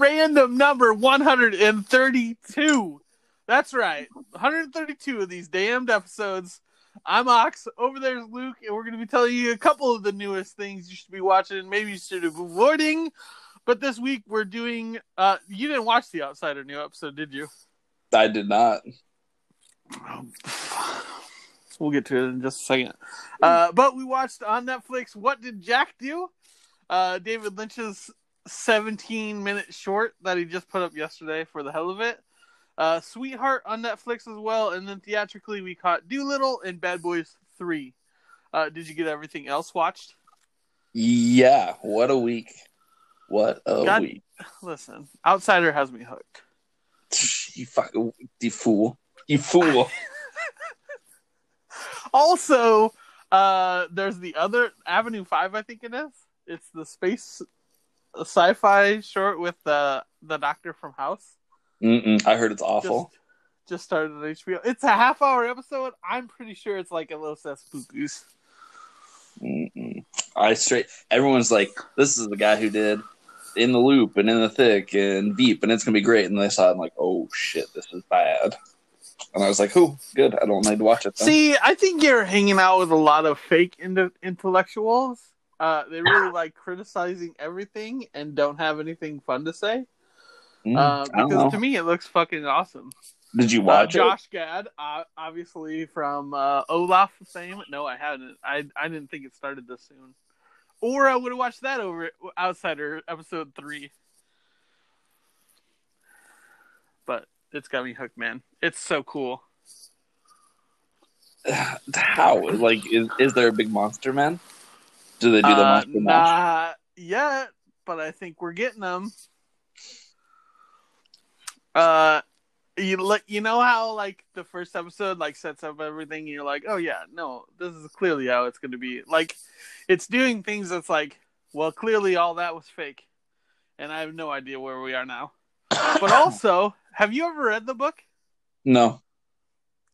random number 132. That's right. 132 of these damned episodes. I'm Ox. Over there's Luke, and we're going to be telling you a couple of the newest things you should be watching. and Maybe you should be avoiding. But this week we're doing. Uh, you didn't watch the Outsider new episode, did you? I did not. We'll get to it in just a second. Uh, but we watched on Netflix. What did Jack do? Uh, David Lynch's 17 minute short that he just put up yesterday for the hell of it. Uh, Sweetheart on Netflix as well, and then theatrically we caught Dolittle and Bad Boys Three. Uh, did you get everything else watched? Yeah. What a week. What a God- week. Listen, Outsider has me hooked. You fucking you fool. You fool. Also, uh, there's the other Avenue Five, I think it is. It's the space sci-fi short with the the doctor from House. Mm-mm, I heard it's awful. Just, just started on HBO. It's a half hour episode. I'm pretty sure it's like a little spookies. Mm-mm. I straight. Everyone's like, "This is the guy who did In the Loop and In the Thick and Veep, and it's gonna be great." And they saw it, and like, "Oh shit, this is bad." And I was like, "Who? Good. I don't need to watch it." Then. See, I think you're hanging out with a lot of fake into intellectuals. Uh, they really like criticizing everything and don't have anything fun to say. Mm, Uh, because to me, it looks fucking awesome. Did you Uh, watch it? Josh Gad, uh, obviously from uh, Olaf fame. No, I haven't. I I didn't think it started this soon. Or I would have watched that over Outsider episode three. But it's got me hooked, man. It's so cool. How? Like, is is there a big monster man? Do they do the Uh, monster mash? not yet, but I think we're getting them. Uh, you like you know how like the first episode like sets up everything, and you're like, oh yeah, no, this is clearly how it's going to be. Like, it's doing things that's like, well, clearly all that was fake, and I have no idea where we are now. But also, have you ever read the book? No.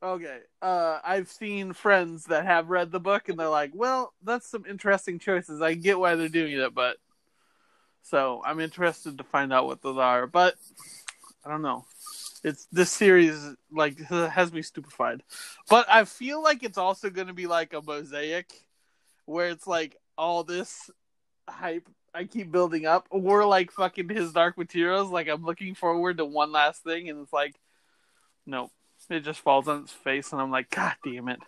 Okay. Uh, I've seen friends that have read the book and they're like, well, that's some interesting choices. I get why they're doing it, but so I'm interested to find out what those are. But I don't know. It's this series like has me stupefied. But I feel like it's also going to be like a mosaic where it's like all this hype I keep building up or like fucking his dark materials like I'm looking forward to one last thing and it's like nope it just falls on its face, and I'm like, God damn it!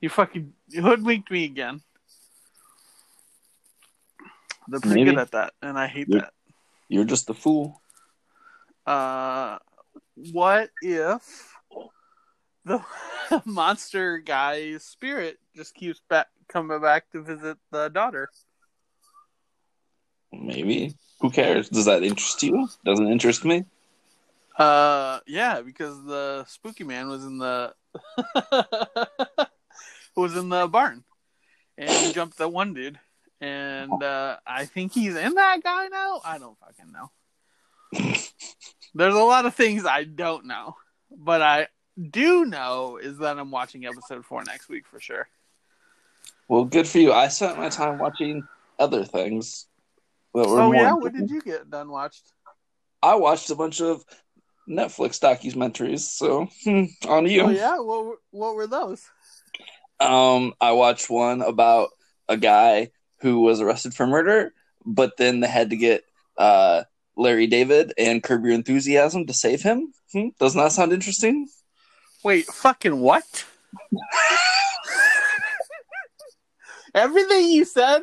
You fucking hoodwinked me again. They're pretty Maybe. good at that, and I hate You're- You're just a fool. Uh, what if the monster guy's spirit just keeps back coming back to visit the daughter? Maybe. Who cares? Does that interest you? Doesn't interest me. Uh, yeah, because the spooky man was in the was in the barn, and he jumped that one dude, and uh, I think he's in that guy now. I don't fucking know. There's a lot of things I don't know, but I do know is that I'm watching episode four next week for sure. Well, good for you. I spent my time watching other things that were Oh yeah, what did you get done watched? I watched a bunch of Netflix documentaries. So hmm, on you. Oh yeah, what were, what were those? Um, I watched one about a guy who was arrested for murder, but then they had to get uh, Larry David and Curb Your Enthusiasm to save him. Hmm? Doesn't that sound interesting? Wait, fucking what? Everything you said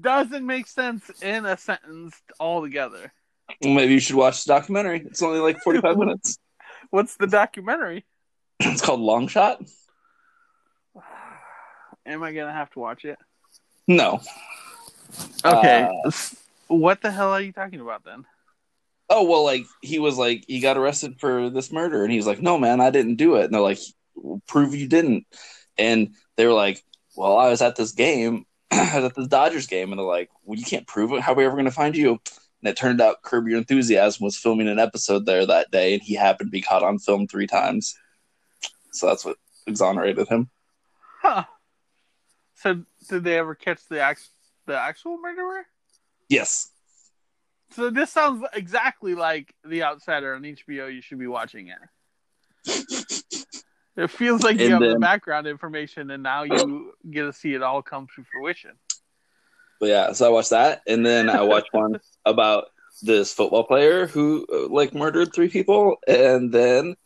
doesn't make sense in a sentence altogether. Well, maybe you should watch the documentary. It's only like forty-five minutes. What's the documentary? It's called Long Shot. Am I gonna have to watch it? No. Okay. Uh, what the hell are you talking about then? Oh well, like he was like he got arrested for this murder, and he's like, "No, man, I didn't do it." And they're like, "Prove you didn't." And they were like, "Well, I was at this game, I was at this Dodgers game," and they're like, "Well, you can't prove it. How are we ever going to find you?" And it turned out Curb Your Enthusiasm was filming an episode there that day, and he happened to be caught on film three times. So that's what exonerated him. Huh. So did they ever catch the act- the actual murderer? Yes. So this sounds exactly like The Outsider on HBO. You should be watching it. It feels like you And have the background information, and now you get to see it all come to fruition. But yeah, so I watched that, and then I watched one about this football player who uh, like murdered three people, and then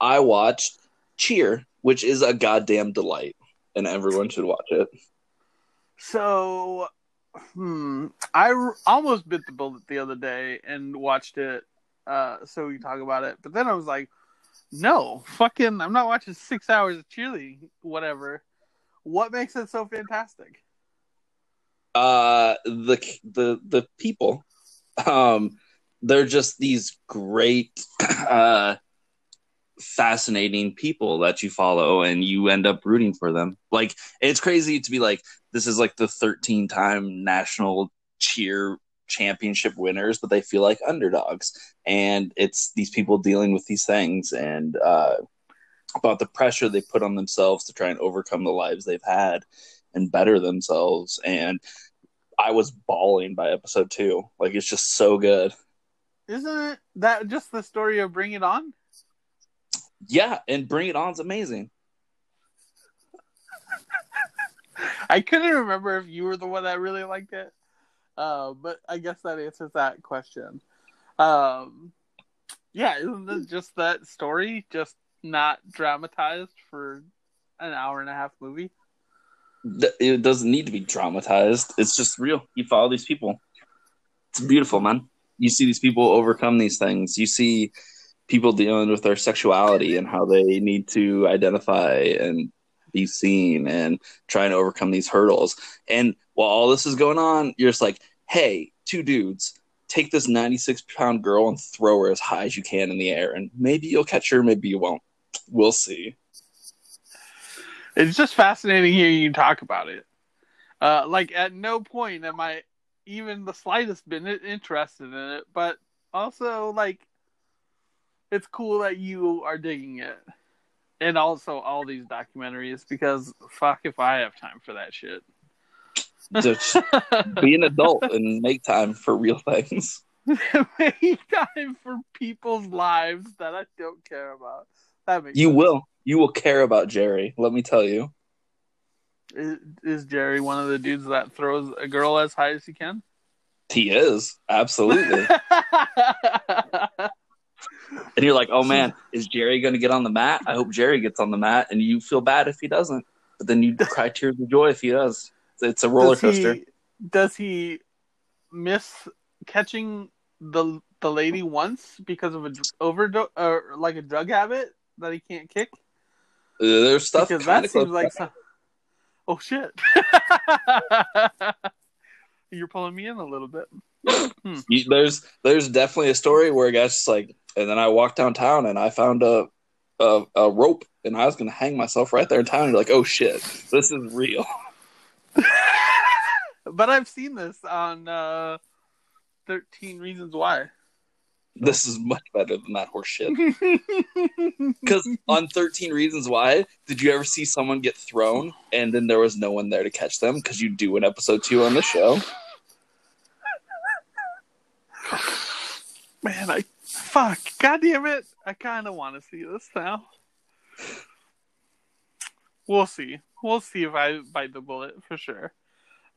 I watched Cheer, which is a goddamn delight, and everyone should watch it. So, hmm, I r- almost bit the bullet the other day and watched it, uh, so we can talk about it. But then I was like, no, fucking, I'm not watching six hours of cheerleading, whatever. What makes it so fantastic? Uh, the the the people, um, they're just these great, uh, fascinating people that you follow, and you end up rooting for them. Like it's crazy to be like, this is like the 13 time national cheer championship winners, but they feel like underdogs, and it's these people dealing with these things and uh, about the pressure they put on themselves to try and overcome the lives they've had and better themselves and I was bawling by episode two. Like it's just so good. Isn't it that just the story of Bring It On? Yeah, and Bring It On's amazing. I couldn't remember if you were the one that really liked it, uh, but I guess that answers that question. Um, yeah, isn't it just that story, just not dramatized for an hour and a half movie? It doesn't need to be dramatized. It's just real. You follow these people. It's beautiful, man. You see these people overcome these things. You see people dealing with their sexuality and how they need to identify and be seen and trying to overcome these hurdles. And while all this is going on, you're just like, hey, two dudes, take this 96 pound girl and throw her as high as you can in the air. And maybe you'll catch her, maybe you won't. We'll see. It's just fascinating hearing you talk about it. Uh, like at no point am I even the slightest bit interested in it, but also like it's cool that you are digging it, and also all these documentaries because fuck if I have time for that shit. Just be an adult and make time for real things. Make time for people's lives that I don't care about. That makes You sense. will. You will care about Jerry. Let me tell you. Is, is Jerry one of the dudes that throws a girl as high as he can? He is absolutely. and you're like, oh man, is Jerry going to get on the mat? I hope Jerry gets on the mat, and you feel bad if he doesn't. But then you cry tears of joy if he does. It's a roller does coaster. He, does he miss catching the the lady once because of a overdose or like a drug habit that he can't kick? There's stuff because that seems like some... oh shit. You're pulling me in a little bit. You- there's there's definitely a story where a guy's just like, and then I walked downtown and I found a a, a rope and I was going to hang myself right there in town. And you're like, oh shit, this is real. But I've seen this on uh, Thirteen Reasons Why. This is much better than that horse shit. Because on 13 Reasons Why, did you ever see someone get thrown and then there was no one there to catch them? Because you do an episode two on the show. Man, I fuck. God damn it! I kind of want to see this now. We'll see. We'll see if I bite the bullet for sure.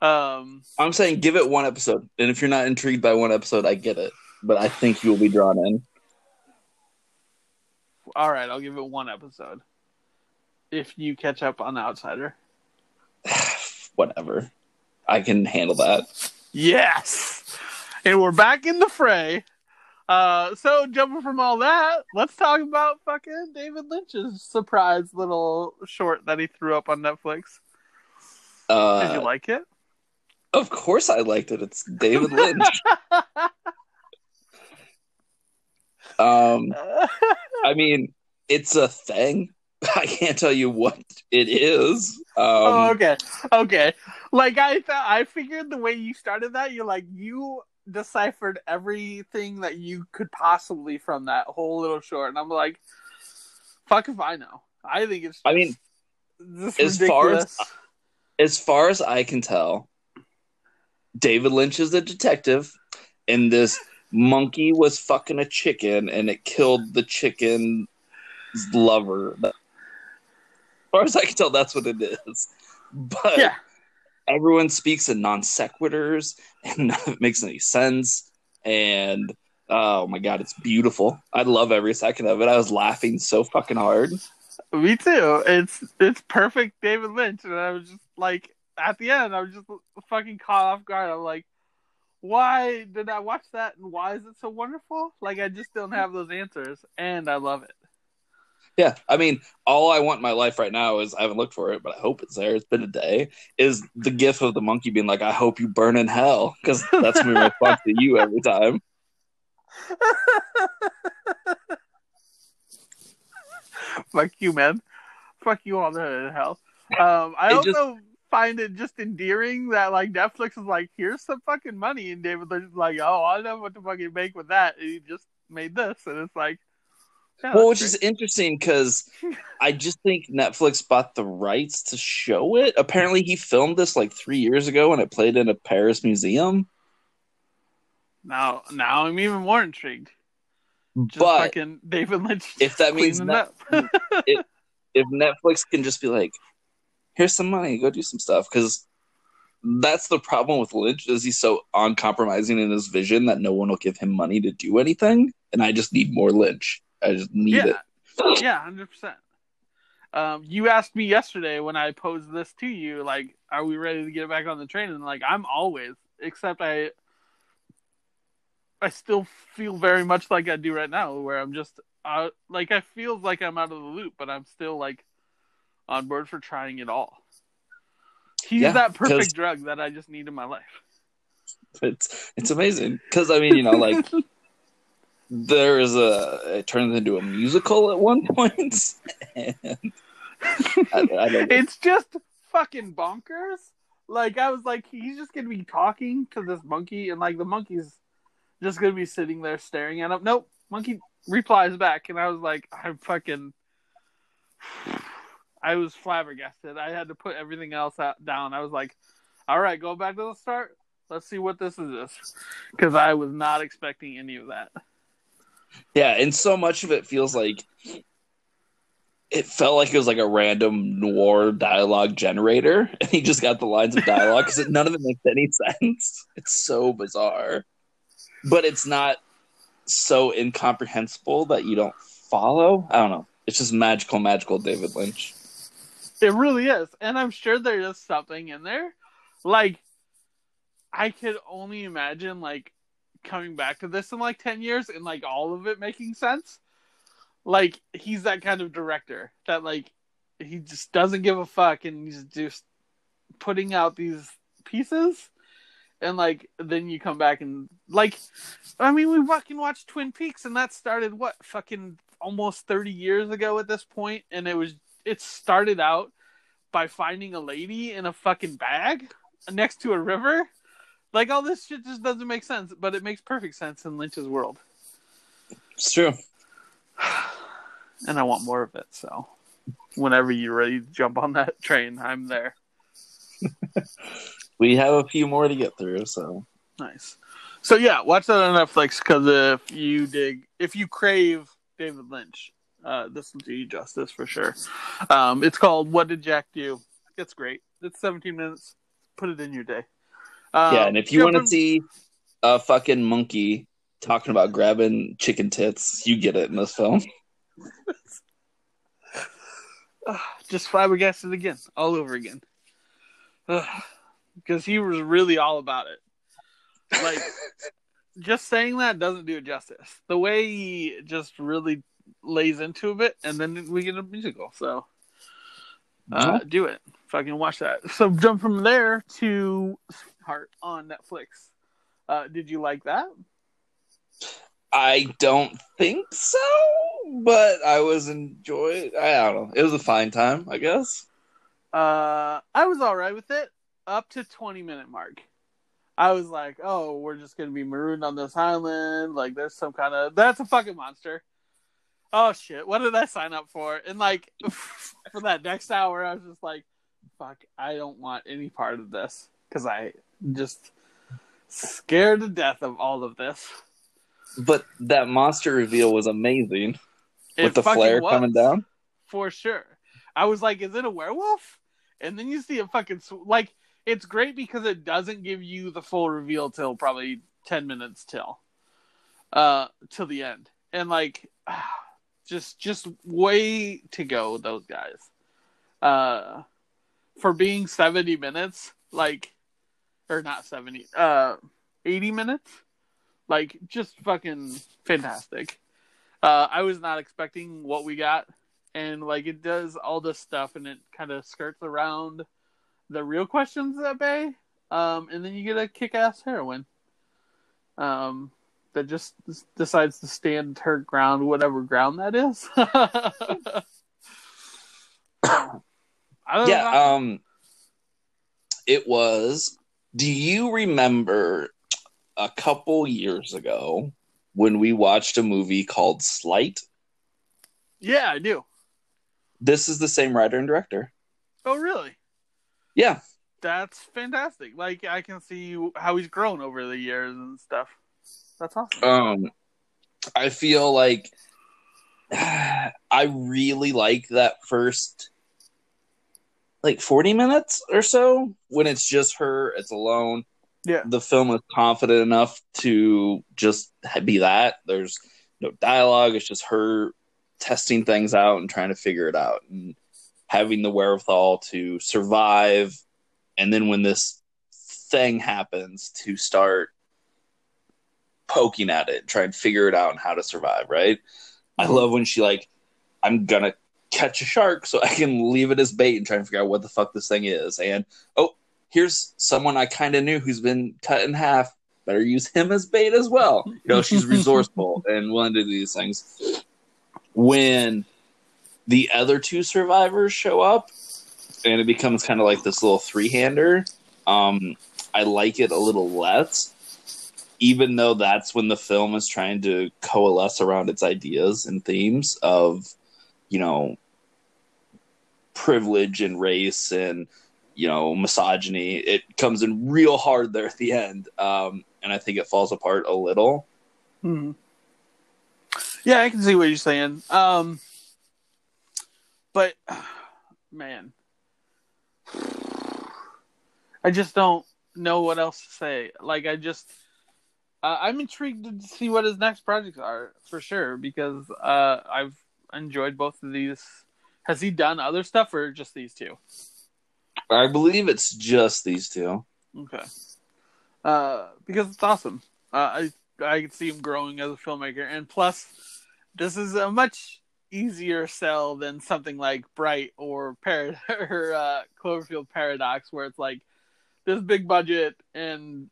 Um, I'm saying give it one episode. And if you're not intrigued by one episode, I get it. But I think you'll be drawn in. all right, I'll give it one episode. If you catch up on Outsider, Whatever. I can handle that. yes. And we're back in the fray. Uh, so jumping from all that, let's talk about fucking David Lynch's surprise little short that he threw up on Netflix. Uh, Did you like it? of course I liked it. It's David Lynch. um, I mean, it's a thing. I can't tell you what it is. Um, oh, okay, okay. Like I thought, I figured the way you started that, you're like you deciphered everything that you could possibly from that whole little short, and I'm like, fuck if I know. I think it's. I mean, just as far as- as far as I can tell, David Lynch is a detective in this monkey was fucking a chicken and it killed the chicken's lover. As far as I can tell, that's what it is. But Yeah. everyone speaks in non sequiturs and none of it makes any sense. And oh my god, it's beautiful. I love every second of it. I was laughing so fucking hard. Me too. It's it's perfect David Lynch, and I was just like, at the end, I was just fucking caught off guard. I'm like, why did I watch that, and why is it so wonderful? Like, I just don't have those answers, and I love it. Yeah, I mean, all I want in my life right now is I haven't looked for it, but I hope it's there. It's been a day. Is the gif of the monkey being like, "I hope you burn in hell," because that's my response to you every time. Fuck you, man. Fuck you all the hell. Um, I It also find it just endearing that like Netflix is like, here's some fucking money, and David Lynch is like, oh, I don't know what to fucking make with that. And he just made this, and it's like, yeah, well, which is interesting because I just think Netflix bought the rights to show it. Apparently, he filmed this like three years ago, and it played in a Paris museum. now now I'm even more intrigued. Just but fucking David Lynch. if that means up. if Netflix can just be like, "Here's some money, go do some stuff," because that's the problem with Lynch is he's so uncompromising in his vision that no one will give him money to do anything, and I just need more Lynch. I just need yeah, it. yeah, hundred percent. Um, you asked me yesterday when I posed this to you, like, are we ready to get back on the train? And like, I'm always, except I, I still feel very much like I do right now, where I'm just, uh, like, I feel like I'm out of the loop, but I'm still like on board for trying it all. He's Yeah, that perfect 'cause- drug that I just need in my life. It's it's amazing because I mean, you know, like there is a it turns into a musical at one point, I, I it's just fucking bonkers. Like I was like, he's just gonna be talking to this monkey, and like the monkey's just gonna be sitting there staring at him. Nope, monkey replies back, and I was like, I'm fucking. I was flabbergasted. I had to put everything else out, down. I was like, all right, go back to the start. Let's see what this is, because I was not expecting any of that. Yeah, and so much of it feels like it felt like it was like a random noir dialogue generator, and he just got the lines of dialogue because none of it makes any sense. It's so bizarre, but it's not so incomprehensible that you don't follow. I don't know. It's just magical, magical David Lynch. It really is. And I'm sure there is something in there. Like, I could only imagine, like, coming back to this in like 10 years and, like, all of it making sense. Like, he's that kind of director that, like, he just doesn't give a fuck and he's just putting out these pieces. And, like, then you come back and, like, I mean, we fucking watched Twin Peaks and that started, what, fucking almost 30 years ago at this point, And it was it started out by finding a lady in a fucking bag next to a river. Like all this shit just doesn't make sense, but it makes perfect sense in Lynch's world. It's true. And I want more of it, so whenever you're ready to jump on that train, I'm there. We have a few more to get through, so Nice. So yeah, watch that on Netflix because if you dig, if you crave David Lynch, uh, this will do you justice for sure. Um, it's called "What Did Jack Do?" It's great. It's 17 minutes. Put it in your day. Um, yeah. And if you want to see a fucking monkey talking about grabbing chicken tits, you get it in this film. Just flabbergasted again, all over again. Because he was really all about it. Like, just saying that doesn't do it justice. The way he just really lays into a bit, and then we get a musical. So, uh, do it. Fucking watch that. So, jump from there to Heart on Netflix. Uh, did you like that? I don't think so, but I was enjoying. I don't know. It was a fine time, I guess. Uh, I was all right with it up to 20 minute mark. I was like, oh, we're just gonna be marooned on this island. Like, there's some kind of that's a fucking monster. Oh shit, what did I sign up for? And like, for that next hour, I was just like, fuck, I don't want any part of this because I just scared to death of all of this. but that monster reveal was amazing It with the flare was, coming down. for sure. I was like, is it a werewolf? And then you see a fucking sw- like it's great because it doesn't give you the full reveal till probably ten minutes till, uh, till the end, and like, just just way to go those guys, uh, for being seventy minutes, like, or not seventy, uh, eighty minutes, like just fucking fantastic. Uh, I was not expecting what we got and like it does all this stuff and it kind of skirts around the real questions at bay um, and then you get a kick-ass heroine um, that just decides to stand her ground whatever ground that is I don't know. Yeah, um it was do you remember a couple years ago when we watched a movie called Sleight? yeah i do This is the same writer and director. oh really Yeah. that's fantastic like i can see how he's grown over the years and stuff that's awesome Um I feel like I really like that first like 40 minutes or so when it's just her, it's alone. yeah the film is confident enough to just be that. There's no dialogue. It's just her testing things out and trying to figure it out and having the wherewithal to survive. And then when this thing happens, to start poking at it, try and figure it out and how to survive, right? I love when she, like, I'm to catch a shark so I can leave it as bait and try and figure out what the fuck this thing is. And, oh, here's someone I kind of knew who's been cut in half. Better use him as bait as well. You know, she's resourceful and willing to do these things. When the other two survivors show up, and it becomes kind of like this little three hander, um, I like it a little less. Even though that's when the film is trying to coalesce around its ideas and themes of, you know, privilege and race and you know misogyny it comes in real hard there at the end um and i think it falls apart a little Hmm. Yeah, I can see what you're saying. Um, but man, I just don't know what else to say. Like, I just, uh, I'm intrigued to see what his next projects are for sure because uh, I've enjoyed both of these. Has he done other stuff or just these two? i believe it's just these two Okay. Uh, because it's awesome. Uh, I I can see him growing as a filmmaker, and plus, this is a much easier sell than something like Bright or Parad or uh, Cloverfield Paradox, where it's like this big budget and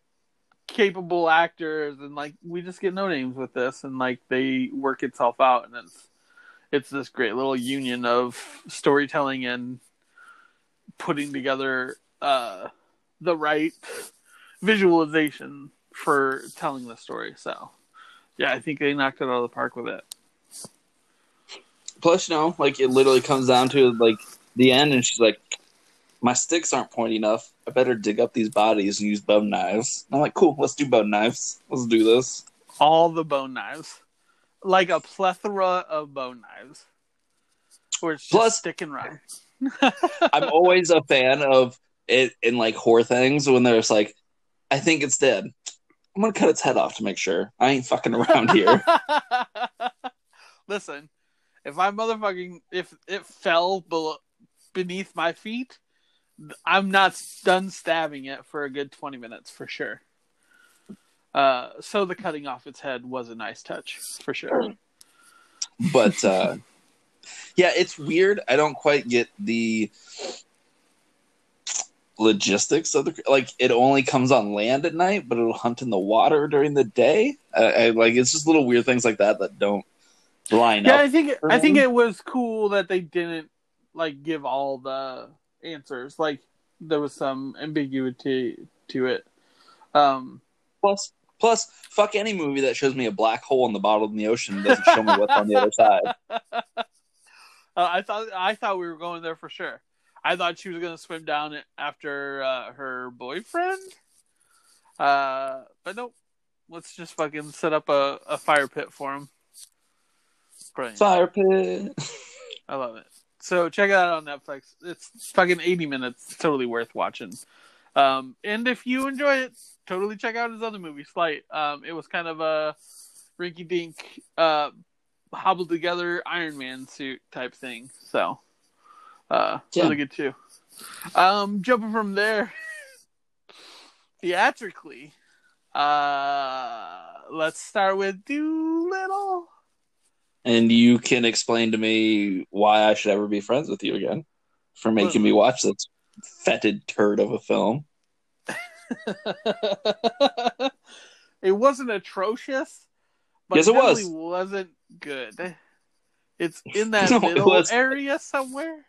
capable actors, and like we just get no names with this, and like they work itself out, and it's it's this great little union of storytelling and putting together uh the right visualization for telling the story. So, yeah, I think they knocked it out of the park with it. plus you know like it literally comes down to like the end and she's like my sticks aren't pointy enough. I better dig up these bodies and use bone knives. And i'm like cool let's do bone knives. Let's do this. All the bone knives, like a plethora of bone knives, where it's just Plus- stick and run. i'm always a fan of it in like horror things when there's like i think it's dead. I'm gonna cut its head off to make sure. I ain't fucking around here. Listen, if I motherfucking if it fell below, beneath my feet, I'm not done stabbing it for a good twenty minutes for sure. Uh, so the cutting off its head was a nice touch for sure. but uh yeah it's weird i don't quite get the logistics of the like it only comes on land at night but it'll hunt in the water during the day I, I like it's just little weird things like that that don't line Yeah, up Yeah, I think I think it was cool that they didn't like give all the answers. Like there was some ambiguity to it. Um, plus plus fuck any movie that shows me a black hole in the bottom of the ocean and doesn't show me what's on the other side uh, I thought I thought we were going there for sure. I thought she was going to swim down it after uh, her boyfriend, uh, but nope. Let's just fucking set up a, a fire pit for him. Brilliant. Fire pit. I love it. So check it out on Netflix. It's fucking 80 minutes. It's totally worth watching. Um, and if you enjoy it, totally check out his other movie, Sleight. Um, it was kind of a rinky dink, uh, hobbled together Iron Man suit type thing. So, uh, Yeah. really good too. Um, jumping from there, theatrically, uh, let's start with Dolittle. And you can explain to me why I should ever be friends with you again for making me watch this fetid turd of a film. it wasn't atrocious, but Yes, it was. definitely wasn't good. It's in that No, middle area somewhere.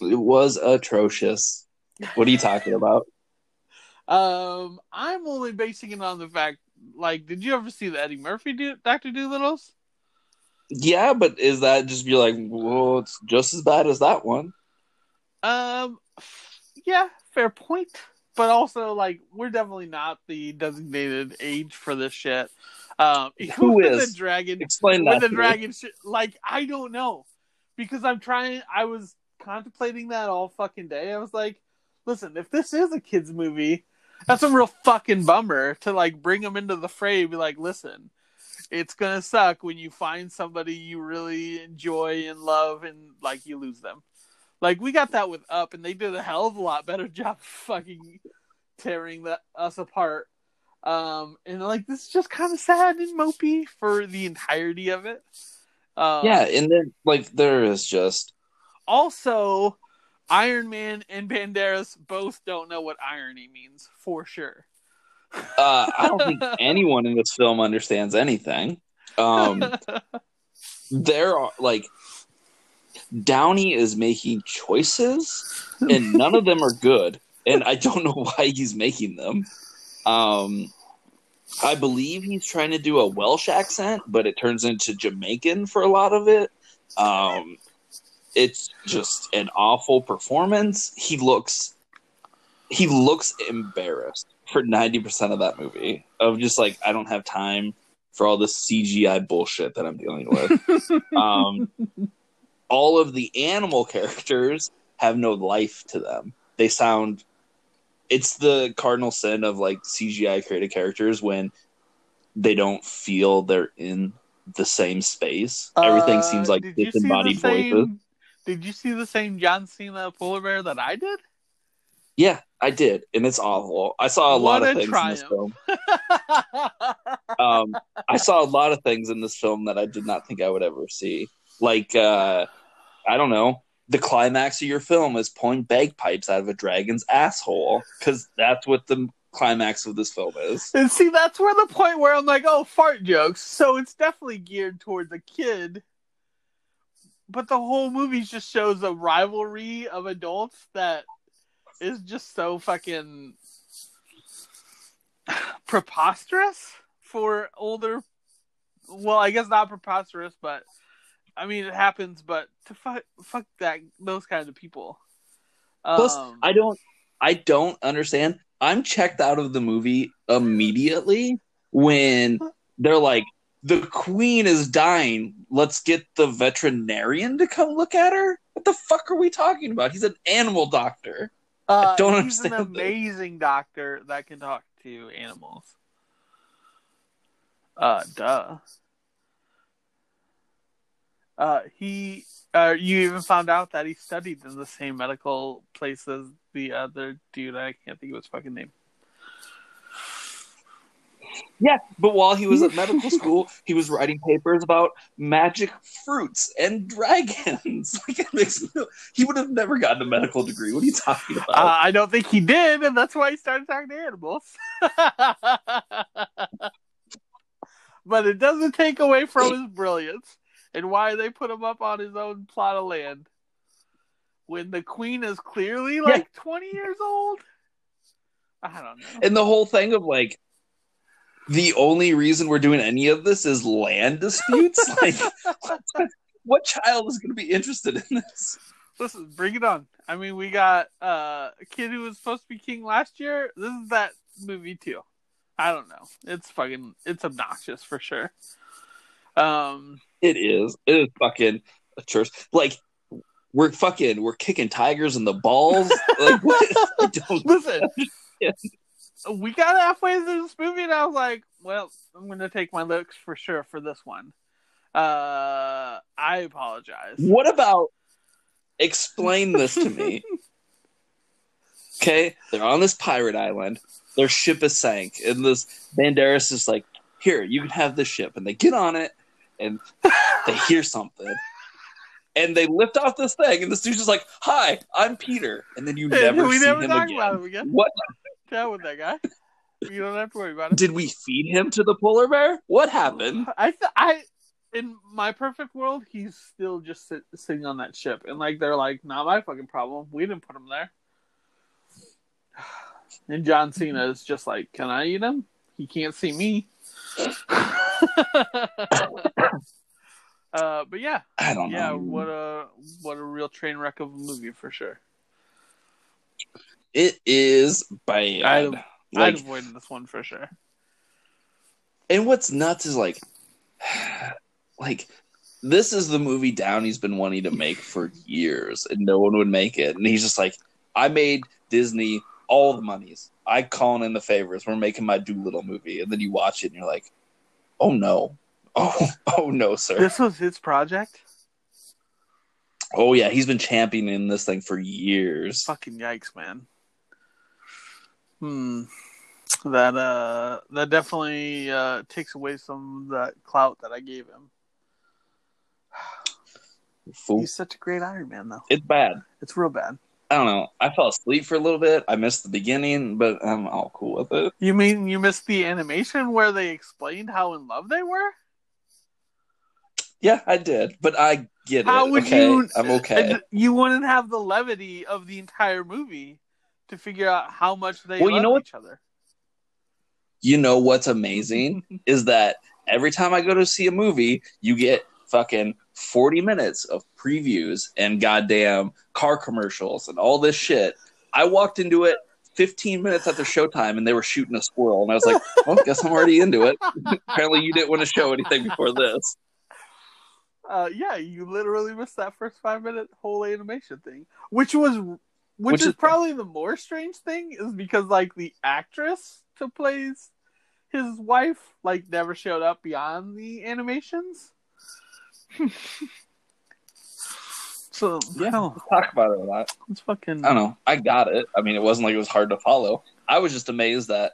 It was atrocious. What are you talking about? Um, I'm only basing it on the fact, like, did you ever see the Eddie Murphy do- Doctor Dolittle's? Yeah, but is that just be like, well, it's just as bad as that one? Um, yeah, fair point. But also, like, we're definitely not the designated age for this shit. Um, Who is? the dragon? Explain that. the dragon shit. Like, I don't know because I'm trying. I was contemplating that all fucking day. I was like, listen, if this is a kids movie, that's a real fucking bummer to like bring them into the fray. And be like, listen, it's gonna suck when you find somebody you really enjoy and love, and like you lose them. Like we got that with Up, and they did a hell of a lot better job fucking tearing the, us apart. Um, and like this is just kind of sad and mopey for the entirety of it. Um, Yeah, and then like there is just Also, Iron Man and Banderas both don't know what irony means for sure. Uh I don't think anyone in this film understands anything. Um there are like Downey is making choices and none of them are good and I don't know why he's making them. Um I believe he's trying to do a Welsh accent, but it turns into Jamaican for a lot of it. Um it's just an awful performance. He looks he looks embarrassed for 90% of that movie of just like I don't have time for all this CGI bullshit that I'm dealing with. um all of the animal characters have no life to them. They sound it's the cardinal sin of like CGI created characters when they don't feel they're in the same space. Everything Uh, seems like did you see the disembodied voices. same- Did you see the same John Cena polar bear that I did? Yeah, I did, and it's awful. I saw a lot of a things in this film. Um, I saw a lot of things in this film that I did not think I would ever see. Like, uh, I don't know, the climax of your film is pulling bagpipes out of a dragon's asshole because that's what the climax of this film is. and see, that's where the point where I'm like, oh, fart jokes. So it's definitely geared towards a kid. But the whole movie just shows a rivalry of adults that is just so fucking preposterous for older. Well, I guess not preposterous, but I mean it happens. But to fuck, fuck that those kinds of people. Plus, Um, I don't, I don't understand. I'm checked out of the movie immediately when they're like, "The queen is dying. Let's get the veterinarian to come look at her." What the fuck are we talking about? He's an animal doctor. Uh, don't he's an understand this. amazing doctor that can talk to animals. Uh, duh. Uh, he, uh, you even found out that he studied in the same medical place as the other dude. I can't think of his fucking name. Yeah, but while he was at medical school, he was writing papers about magic fruits and dragons. like it makes no, he would have never gotten a medical degree. What are you talking about? Uh, I don't think he did, and that's why he started talking to animals. but it doesn't take away from his brilliance and why they put him up on his own plot of land when the queen is clearly like 20 years old. I don't know. and the whole thing of like the only reason we're doing any of this is land disputes. like, what child is going to be interested in this? Listen, bring it on. I mean, we got uh, a kid who was supposed to be king last year. This is that movie too. I don't know. It's fucking it's obnoxious for sure. Um, It is. It is fucking atrocious. Like we're fucking we're kicking tigers in the balls. like what? I don't listen, we got halfway through this movie, and I was like, "Well, I'm going to take my looks for sure for this one." Uh, I apologize. What about explain this to me? okay, they're on this pirate island. Their ship is sank, and this Banderas is like, "Here, you can have this ship." And they get on it, and they hear something, and they lift off this thing, and this dude's just like, "Hi, I'm Peter," and then you never we see never him talk again. about him again. What Yeah, with that guy. You don't have to worry about it. did we feed him to the polar bear? What happened? I th- I in my perfect world, he's still just sit- sitting on that ship, and like they're like, not my fucking problem. We didn't put him there. And John Cena is just like, can I eat him? He can't see me. uh, but yeah, I don't know. yeah, know. what a what a real train wreck of a movie for sure. It is bad. I'd- I'd like, avoided this one for sure. and what's nuts is like, like this is the movie Downey's been wanting to make for years, and no one would make it. And he's just like, I made Disney all the monies. I calling in the favors. We're making my Dolittle movie, and then you watch it, and you're like, oh no, oh oh no, sir. This was his project. Oh yeah, he's been championing this thing for years. Fucking yikes, man. Hmm. That uh that definitely uh takes away some of that clout that I gave him. Fool. He's such a great Iron Man though. It's bad. It's real bad. I don't know. I fell asleep for a little bit. I missed the beginning, but I'm all cool with it. You mean you missed the animation where they explained how in love they were? Yeah, I did, but I get it. How it. would okay, you I'm okay. You wouldn't have the levity of the entire movie to figure out how much they Well, you love know what? each other. You know what's amazing is that every time I go to see a movie, you get fucking 40 minutes of previews and goddamn car commercials and all this shit. I walked into it 15 minutes after showtime and they were shooting a squirrel, and I was like, well, guess I'm already into it. Apparently, you didn't want to show anything before this. Uh, yeah, you literally missed that first five minute whole animation thing, which was, which, Which is, is- probably the more strange thing, is because like the actress who plays his wife like never showed up beyond the animations. so Yeah. Talk about it a lot. it's fucking. I don't know. I got it. I mean, it wasn't like it was hard to follow. I was just amazed that.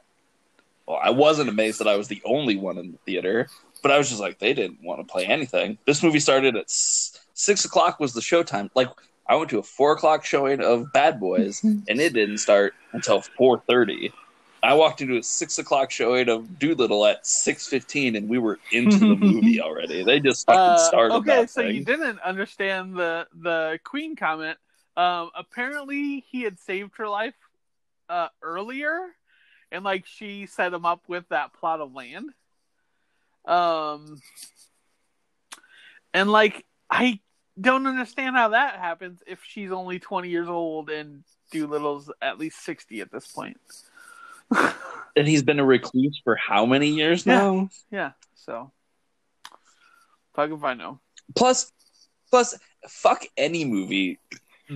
Well, I wasn't amazed that I was the only one in the theater, but I was just like, they didn't want to play anything. This movie started at s- six o'clock was the showtime. Like, I went to a four o'clock showing of Bad Boys, and it didn't start until four thirty. I walked into a six o'clock showing of Doolittle at six fifteen, and we were into the movie already. They just fucking Uh, started. okay, so thing. you didn't understand the the Queen comment. Um, apparently, he had saved her life uh, earlier, and like she set him up with that plot of land. Um, and like I don't understand how that happens if she's only twenty years old and Dolittle's at least sixty at this point. and he's been a recluse for how many years Yeah. now? yeah, so fuck if I know. Plus, plus, fuck any movie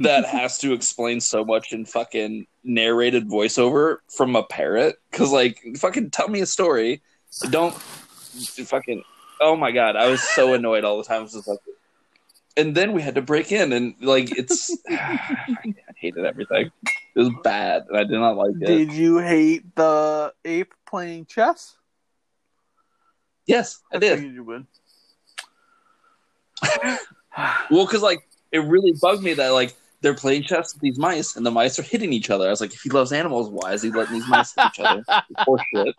that has to explain so much in fucking narrated voiceover from a parrot. Because, like, fucking tell me a story. Don't fucking. Oh my god, I was so annoyed all the time. It was just like, and then we had to break in, and like, it's. I hated everything. It was bad, and I did not like it. Did you hate the ape playing chess? yes, I did. figured you would. Well, because like it really bugged me that like they're playing chess with these mice, and the mice are hitting each other. I was like, if he loves animals, why is he letting these mice hit each other? Poor shit.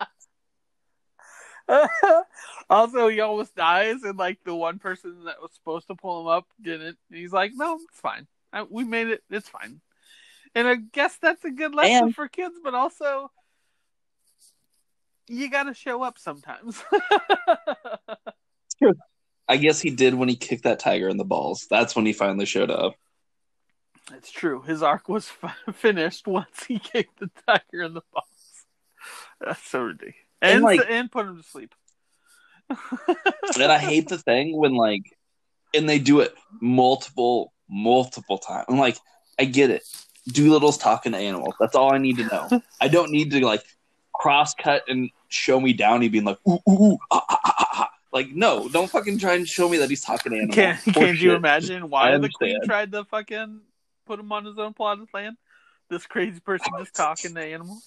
also, he almost dies, and like the one person that was supposed to pull him up didn't. And he's like, "No, it's fine. I, we made it. It's fine." And I guess that's a good lesson And- for kids, but also you got to show up sometimes. I guess he did when he kicked that tiger in the balls. That's when he finally showed up. it's true. His arc was f- finished once he kicked the tiger in the balls. That's so ridiculous. And like- and put him to sleep. and I hate the thing when like, and they do it multiple, multiple times. I'm like, I get it. Dolittle's talking to animals. That's all I need to know. I don't need to like cross cut and show me Downey being like, ooh, ooh, ooh ah, ah, ah, ah, ah. like, no, don't fucking try and show me that he's talking to animals. Can can't you imagine why the queen tried to fucking put him on his own plot of land? This crazy person just talking to animals.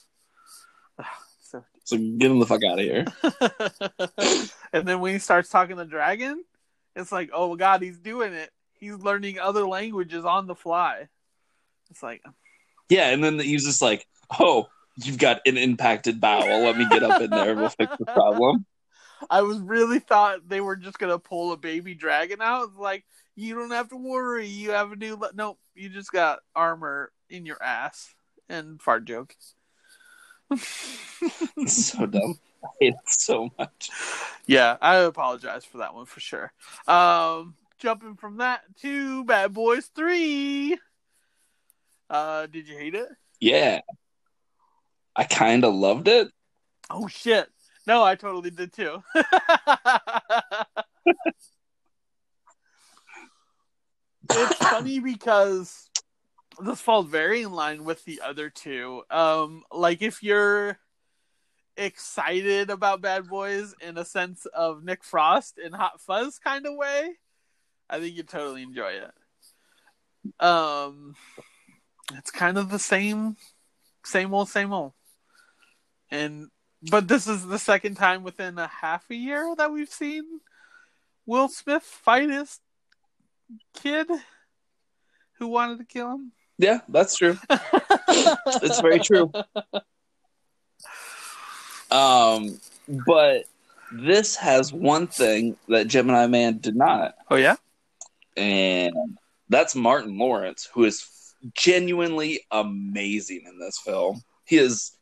So get him the fuck out of here. and then when he starts talking to dragon, it's like, oh god, he's doing it. He's learning other languages on the fly. It's like, Yeah, and then he's just like, oh, you've got an impacted bowel. Let me get up in there we'll fix the problem. I was really thought they were just gonna pull a baby dragon out. It's like, you don't have to worry. You have a new. Le- nope, you just got armor in your ass and fart joke. It's so dumb. I hate it so much. Yeah, I apologize for that one for sure. Um, jumping from that to Bad Boys Three. Uh, did you hate it? Yeah. I kind of loved it. Oh shit! No, I totally did too. it's funny because this falls very in line with the other two. Um, like if you're excited about Bad Boys in a sense of Nick Frost and Hot Fuzz kind of way, I think you totally enjoy it. Um, it's kind of the same, same old, same old, and but this is the second time within a half a year that we've seen Will Smith fight his kid who wanted to kill him. Yeah, that's true. It's very true. Um, but this has one thing that Gemini Man did not, Oh yeah. and that's Martin Lawrence, who is genuinely amazing in this film. He is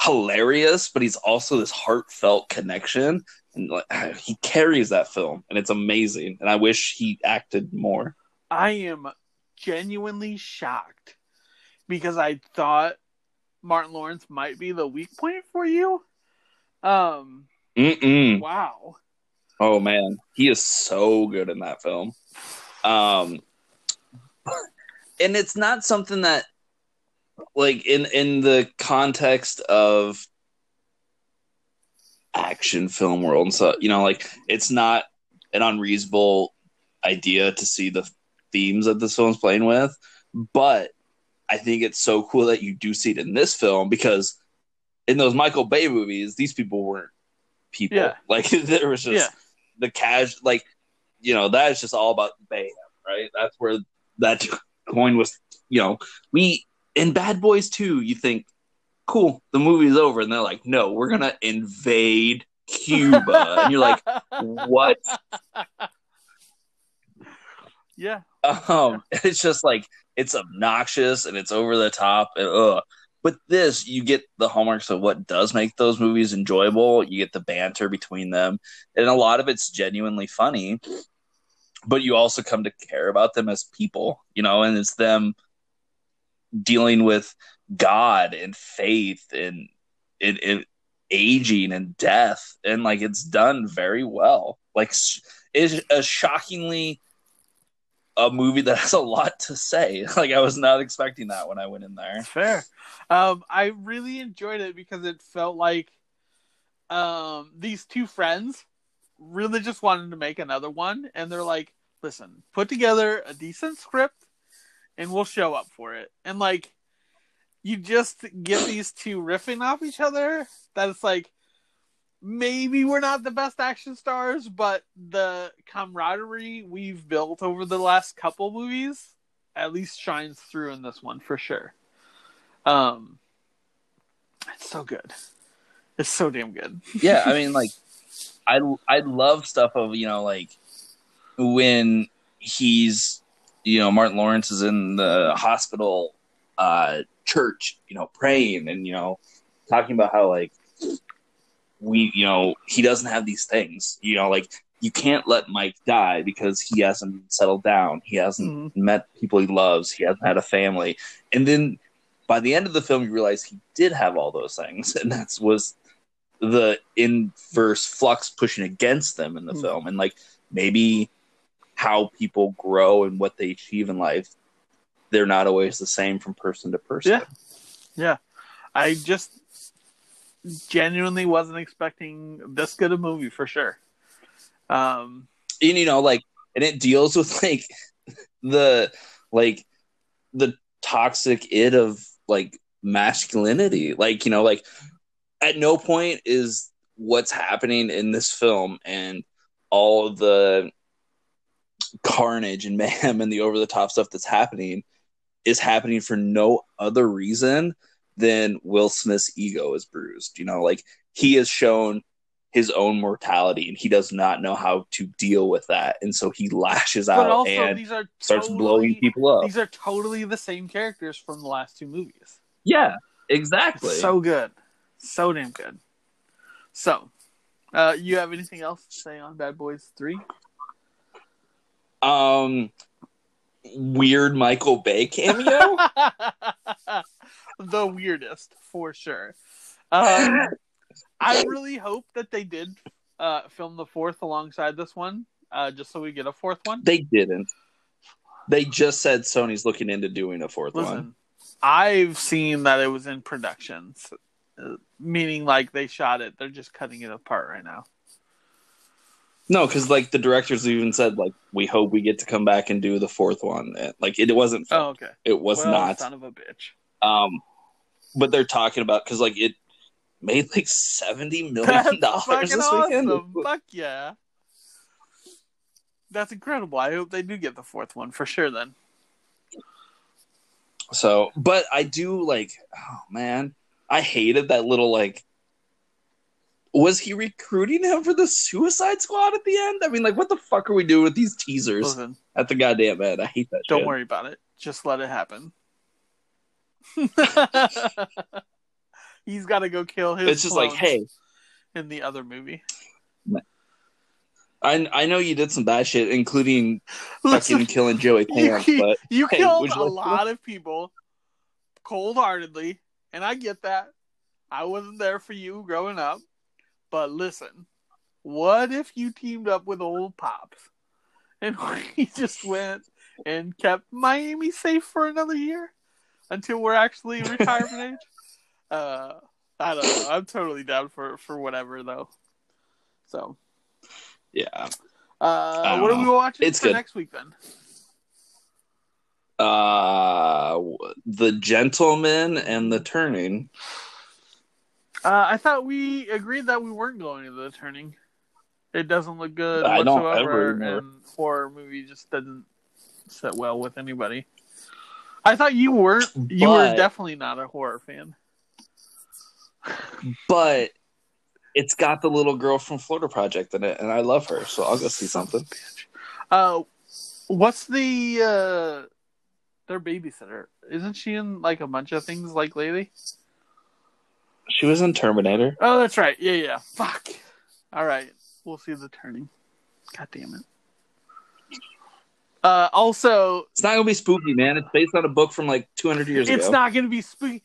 hilarious, but he's also this heartfelt connection, and like he carries that film, and it's amazing. And I wish he acted more. I am genuinely shocked because I thought Martin Lawrence might be the weak point for you. Um, Mm-mm. wow. Oh man, he is so good in that film. Um, and it's not something that, like in in the context of action film world and so you know, like it's not an unreasonable idea to see the themes that this film's playing with, but I think it's so cool that you do see it in this film because in those Michael Bay movies, these people weren't people. Yeah. Like there was just Yeah. the cash like you know that is just all about mayhem right that's where that coin was you know we in bad boys 2 you think cool the movie's over and they're like no we're gonna invade cuba and you're like what Yeah. Um it's just like it's obnoxious and it's over the top and ugh. but this you get the hallmarks of what does make those movies enjoyable. You get the banter between them. And a lot of it's genuinely funny but you also come to care about them as people you know and it's them dealing with god and faith and it, it aging and death. And like it's done very well. Like s- it's a shockingly a movie that has a lot to say. Like I was not expecting that when I went in there. Fair. Um, I really enjoyed it because it felt like um, these two friends really just wanted to make another one, and they're like, "Listen, put together a decent script, and we'll show up for it." And like, you just get these two riffing off each other. That it's like maybe we're not the best action stars, but the camaraderie we've built over the last couple movies at least shines through in this one for sure. Um, it's so good. It's so damn good. Yeah, I mean like I I love stuff of, you know, like when he's you know, Martin Lawrence is in the hospital uh church, you know, praying and you know, talking about how like we, you know, he doesn't have these things. You know, like you can't let Mike die because he hasn't settled down. He hasn't met people he loves. He hasn't had a family. And then by the end of the film, you realize he did have all those things, and that's was the inverse flux pushing against them in the Hmm. film and like maybe how people grow and what they achieve in life they're not always the same from person to person Yeah. Yeah. I just genuinely wasn't expecting this good a movie for sure. Um, and you know like and it deals with like the like the toxic id of like masculinity like you know like at no point is what's happening in this film and all the carnage and mayhem and the over the top stuff that's happening is happening for no other reason than Will Smith's ego is bruised. You know, like he has shown his own mortality and he does not know how to deal with that. And so he lashes but out and are starts blowing people up. These are totally the same characters from the last two movies. Yeah, exactly. So good, so damn good. So, uh, you have anything else to say on Bad Boys Three? um weird Michael Bay cameo. the weirdest for sure. Um, I really hope that they did uh, film the fourth alongside this one, uh, just so we get a fourth one. they didn't. They just said Sony's looking into doing a fourth one. I've seen that it was in production, uh, meaning like they shot it. They're just cutting it apart right now. No, because like the directors even said like we hope we get to come back and do the fourth one. Like it, wasn't. Oh, okay. It was well, not. Son of a bitch. Um, but they're talking about because like it made like seventy million dollars this weekend. awesome. Fuck yeah. That's incredible. I hope they do get the fourth one for sure. Then So, but I do like. Oh man, I hated that little like. Was he recruiting him for the Suicide Squad at the end? I mean, like, what the fuck are we doing with these teasers listen, at the goddamn end? I hate that. don't shit. worry about it. Just let it happen. He's got to go kill his. It's just like, hey, in the other movie. I I know you did some bad shit, including Listen, fucking killing Joey you, Pants, but you hey, killed you a like lot of people cold heartedly, and I get that. I wasn't there for you growing up, but listen, what if you teamed up with old pops and we just went and kept Miami safe for another year until we're actually retirement age? Uh, I don't know. I'm totally down for for whatever though. So, yeah. uh, what are we watching It's for good. next week then? Uh, the gentleman and the turning. Uh, I thought we agreed that we weren't going to the turning. It doesn't look good I don't whatsoever, ever and horror movie just doesn't sit well with anybody. I thought you weren't. You were definitely not a horror fan. but it's got the little girl from Florida Project in it, and I love her, so I'll go see something. Uh, what's the uh, their babysitter? Isn't she in like a bunch of things like lately? She was in Terminator. Oh, that's right. Yeah, yeah. Fuck. All right, we'll see the turning. God damn it. Uh, also, It's not gonna be spooky, man. It's based on a book from like 200 years it's ago. It's not going to be spooky.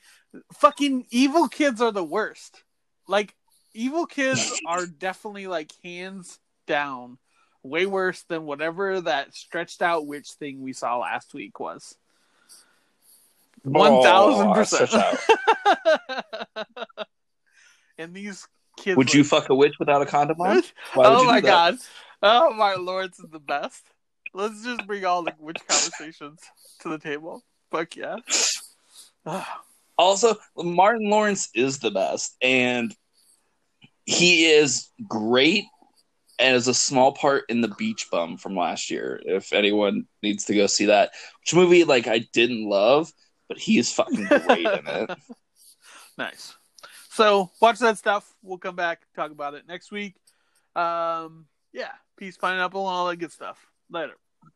Fucking evil kids are the worst. Like evil kids are definitely like hands down way worse than whatever that stretched out witch thing we saw last week was. One thousand percent. And these kids. Would you fuck a witch without a condom on? Oh my god! Oh my lord, this is the best. Let's just bring all the witch conversations to the table. Fuck yeah. Also, Martin Lawrence is the best, and he is great And as a small part in the Beach Bum from last year. If anyone needs to go see that, which movie like I didn't love, but he is fucking great in it. Nice. So watch that stuff. We'll come back talk about it next week. Um, yeah, peace, pineapple, and all that good stuff. Later.